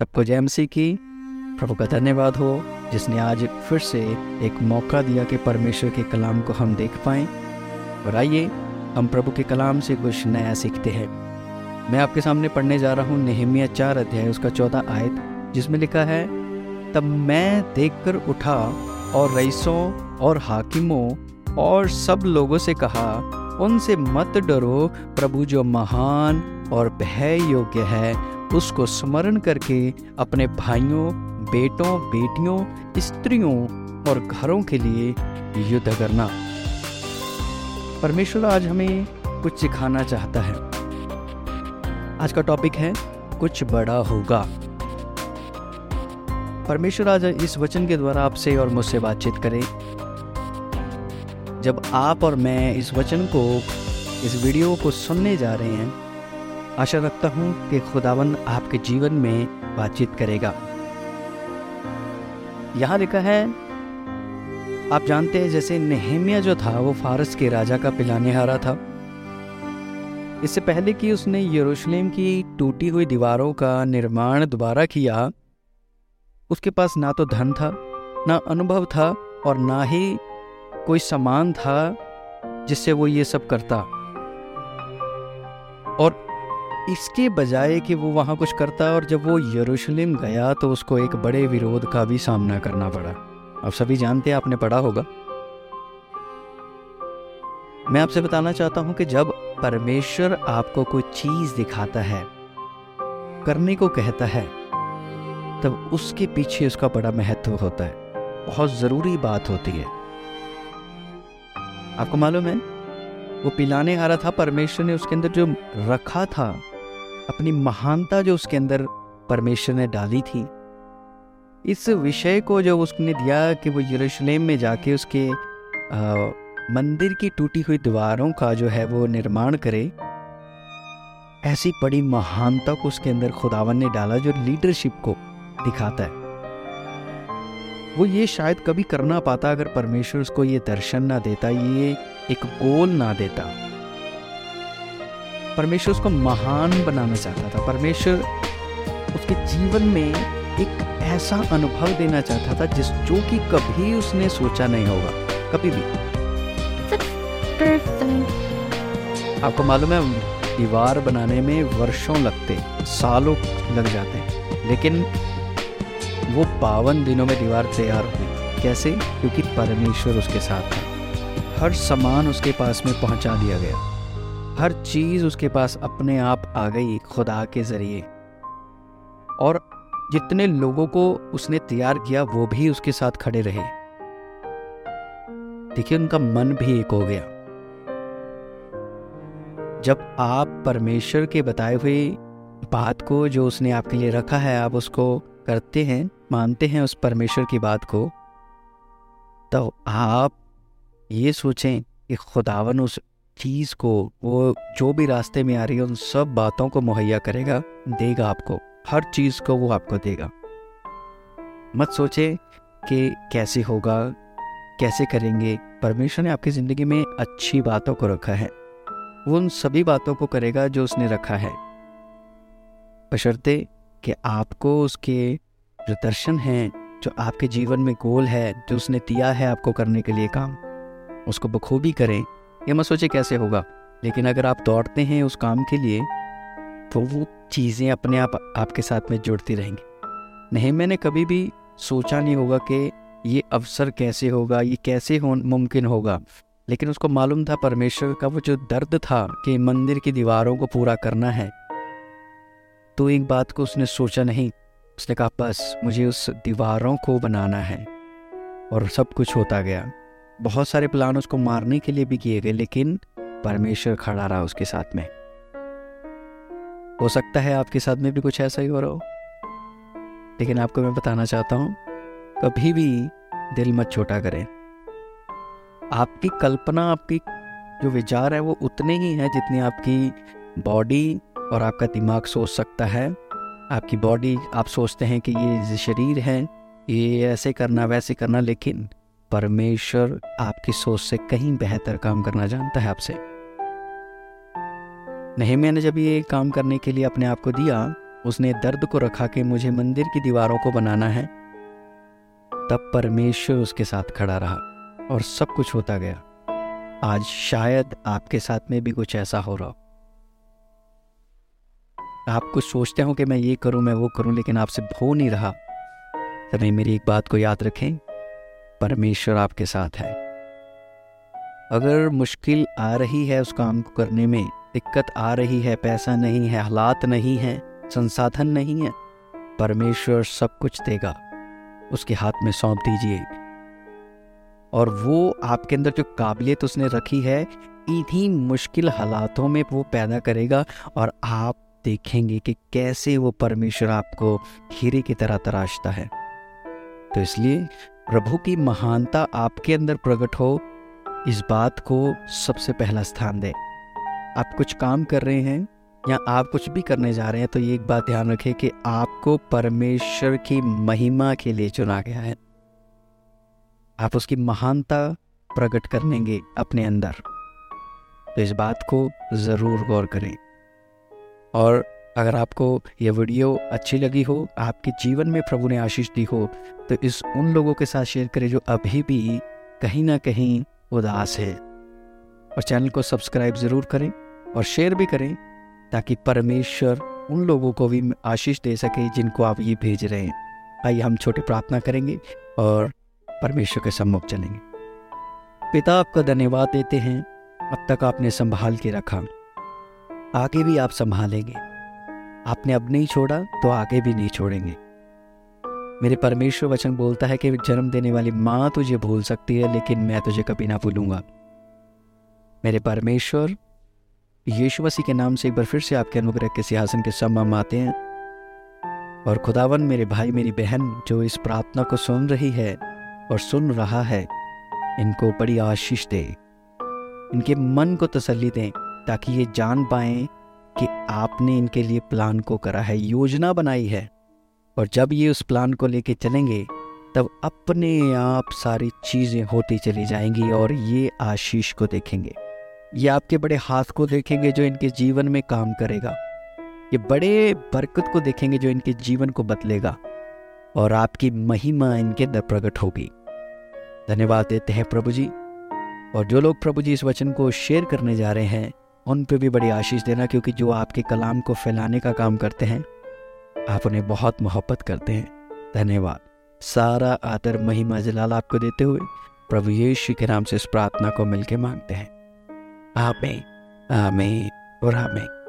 सबको जय मसीह की। प्रभु का धन्यवाद हो, जिसने आज फिर से एक मौका दिया कि परमेश्वर के कलाम को हम देख पाएँ। और आइए, हम प्रभु के कलाम से कुछ नया सीखते हैं। मैं आपके सामने पढ़ने जा रहा हूँ नेहमिया चार अध्याय, उसका चौदह आयत, जिसमें लिखा है, तब मैं देखकर उठा और रईसों और हाकिमों और सब लोगों से कहा, उनसे मत डरो प्रभु जो महान और भय योग्य है उसको स्मरण करके अपने भाइयों, बेटों, बेटियों, स्त्रियों और घरों के लिए युद्ध करना। परमेश्वर आज हमें कुछ सिखाना चाहता है। आज का टॉपिक है, कुछ बड़ा होगा। परमेश्वर आज इस वचन के द्वारा आपसे और मुझसे बातचीत करें। जब आप और मैं इस वचन को, इस वीडियो को सुनने जा रहे हैं आशा रखता हूँ कि खुदावन आपके जीवन में बातचीत करेगा। यहाँ लिखा है, आप जानते हैं, जैसे नेहेमिया जो था, वो फारस के राजा का पिलाने हारा था। इससे पहले कि उसने यरूशलेम की टूटी हुई दीवारों का निर्माण दोबारा किया, उसके पास ना तो धन था, ना अनुभव था, और ना ही कोई सामान था जिससे वो ये सब करता। और इसके बजाय कि वो वहाँ कुछ करता और जब वो यरूशलेम गया तो उसको एक बड़े विरोध का भी सामना करना पड़ा। अब सभी जानते हैं, आपने पढ़ा होगा। मैं आपसे बताना चाहता हूँ कि जब परमेश्वर आपको कोई चीज़ दिखाता है, करने को कहता है, तब उसके पीछे उसका बड़ा महत्व होता है। बहुत ज़रूरी बात होती है। आपको मालूम है, वो पिलाने आ रहा था, परमेश्वर ने उसके अंदर जो रखा था अपनी महानता जो उसके अंदर परमेश्वर ने डाली थी इस विषय को जो उसने दिया कि वो यरूशलेम में जाके उसके आ, मंदिर की टूटी हुई दीवारों का जो है वो निर्माण करे ऐसी बड़ी महानता को उसके अंदर खुदावन ने डाला जो लीडरशिप को दिखाता है। वो ये शायद कभी करना पाता अगर परमेश्वर उसको ये दर्शन ना देता ये एक गोल ना देता। परमेश्वर उसको महान बनाना चाहता था। परमेश्वर उसके जीवन में एक ऐसा अनुभव देना चाहता था जिस जो कि कभी उसने सोचा नहीं होगा। कभी भी। आपको मालूम है, दीवार बनाने में वर्षों लगते, सालों लग जाते हैं। लेकिन वो बावन दिनों में दीवार तैयार हुई। कैसे? क्योंकि परमेश्वर उसके साथ था। हर सामान उसके पास में पहुँचा दिया गया। हर चीज़ उसके पास अपने आप आ गई खुदा के ज़रिए। और जितने लोगों को उसने तैयार किया, वो भी उसके साथ खड़े रहे। देखिए, उनका मन भी एक हो गया। जब आप परमेश्वर के बताए हुए बात को, जो उसने आपके लिए रखा है, आप उसको करते हैं, मानते हैं उस परमेश्वर की बात को तो आप ये सोचें कि खुदावन उस चीज़ को, वो जो भी रास्ते में आ रही है, उन सब बातों को मुहैया करेगा, देगा आपको। हर चीज़ को वो आपको देगा। मत सोचे कि कैसे होगा, कैसे करेंगे। परमेश्वर ने आपकी ज़िंदगी में अच्छी बातों को रखा है। वो उन सभी बातों को करेगा जो उसने रखा है। बशर्ते कि आपको उसके जो दर्शन हैं, जो आपके जीवन में गोल है, जो उसने दिया है आपको करने के लिए काम, उसको बखूबी करें। ये मत सोचे कैसे होगा। लेकिन अगर आप दौड़ते हैं उस काम के लिए तो वो चीज़ें अपने आप, आपके साथ में जुड़ती रहेंगी। नहीं, मैंने कभी भी सोचा नहीं होगा कि ये अवसर कैसे होगा, ये कैसे हो मुमकिन होगा। लेकिन उसको मालूम था परमेश्वर का वो जो दर्द था कि मंदिर की दीवारों को पूरा करना है तो एक बात को उसने सोचा नहीं। उसने कहा, बस, मुझे उस दीवारों को बनाना है। और सब कुछ होता गया। बहुत सारे प्लान उसको मारने के लिए भी किए गए, लेकिन परमेश्वर खड़ा रहा उसके साथ में। हो सकता है आपके साथ में भी कुछ ऐसा ही हो रहा हो। लेकिन आपको मैं बताना चाहता हूँ, कभी भी दिल मत छोटा करें। आपकी कल्पना, आपकी जो विचार है वो उतने ही हैं जितनी आपकी बॉडी और आपका दिमाग सोच सकता है। आपकी बॉडी आप सोचते हैं कि ये शरीर है, ये ऐसे करना, वैसे करना, लेकिन परमेश्वर आपकी सोच से कहीं बेहतर काम करना जानता है आपसे। नहीं मैंने जब ये काम करने के लिए अपने आप को दिया, उसने दर्द को रखा कि मुझे मंदिर की दीवारों को बनाना है, तब परमेश्वर उसके साथ खड़ा रहा और सब कुछ होता गया। आज शायद आपके साथ में भी कुछ ऐसा हो रहा हो। आप कुछ सोचते हो कि मैं ये करूँ, मैं वो करूँ, लेकिन आपसे हो नहीं रहा। तभी मेरी एक बात को याद रखें परमेश्वर आपके साथ है। अगर मुश्किल आ रही है उस काम को करने में, दिक्कत आ रही है, पैसा नहीं है, हालात नहीं है, संसाधन नहीं है, परमेश्वर सब कुछ देगा। उसके हाथ में सौंप दीजिए। और वो आपके अंदर जो काबिलियत उसने रखी है, इन्हीं मुश्किल हालातों में वो पैदा करेगा और आप देखेंगे कि कैसे वो परमेश्वर आपको हीरे की तरह तराशता है। तो इसलिए प्रभु की महानता आपके अंदर प्रकट हो, इस बात को सबसे पहला स्थान दें। आप कुछ काम कर रहे हैं या आप कुछ भी करने जा रहे हैं तो ये एक बात ध्यान रखें कि आपको परमेश्वर की महिमा के लिए चुना गया है। आप उसकी महानता प्रकट करेंगे अपने अंदर। तो इस बात को ज़रूर गौर करें। और अगर आपको ये वीडियो अच्छी लगी हो, आपके जीवन में प्रभु ने आशीष दी हो तो इस उन लोगों के साथ शेयर करें जो अभी भी कहीं ना कहीं उदास है। और चैनल को सब्सक्राइब ज़रूर करें और शेयर भी करें ताकि परमेश्वर उन लोगों को भी आशीष दे सके जिनको आप ये भेज रहे हैं। आइए हम छोटी प्रार्थना करेंगे और परमेश्वर के सम्मुख चलेंगे। पिता, आपका धन्यवाद देते हैं। अब तक आपने संभाल के रखा। आगे भी आप संभालेंगे। आपने अब नहीं छोड़ा तो आगे भी नहीं छोड़ेंगे। मेरे परमेश्वर वचन बोलता है कि जन्म देने वाली माँ तुझे भूल सकती है, लेकिन मैं तुझे कभी ना भूलूँगा। मेरे परमेश्वर, यीशु मसीह के नाम से एक बार फिर से आपके अनुग्रह के सिंहासन के सम्म आते हैं। और खुदावन मेरे भाई, मेरी बहन, जो इस प्रार्थना को सुन रही है और सुन रहा है, इनको बड़ी आशीष दे। इनके मन को तसल्ली दें, ताकि ये जान पाएँ कि आपने इनके लिए प्लान को करा है, योजना बनाई है। और जब ये उस प्लान को लेके चलेंगे, तब अपने आप सारी चीज़ें होती चली जाएँगी और ये आशीष को देखेंगे। ये आपके बड़े हाथ को देखेंगे जो इनके जीवन में काम करेगा। ये बड़े बरकत को देखेंगे जो इनके जीवन को बदलेगा। और आपकी महिमा इनके अंदर प्रकट होगी। धन्यवाद देते हैं प्रभु जी। और जो लोग प्रभु जी इस वचन को शेयर करने जा रहे हैं उन पे भी बड़ी आशीष देना क्योंकि जो आपके कलाम को फैलाने का काम करते हैं, आप उन्हें बहुत मोहब्बत करते हैं। धन्यवाद। सारा आदर, महिमा, जलाल आपको देते हुए प्रभु यीशु के नाम से इस प्रार्थना को मिलके मांगते हैं। आमीन। आमीन। और आमें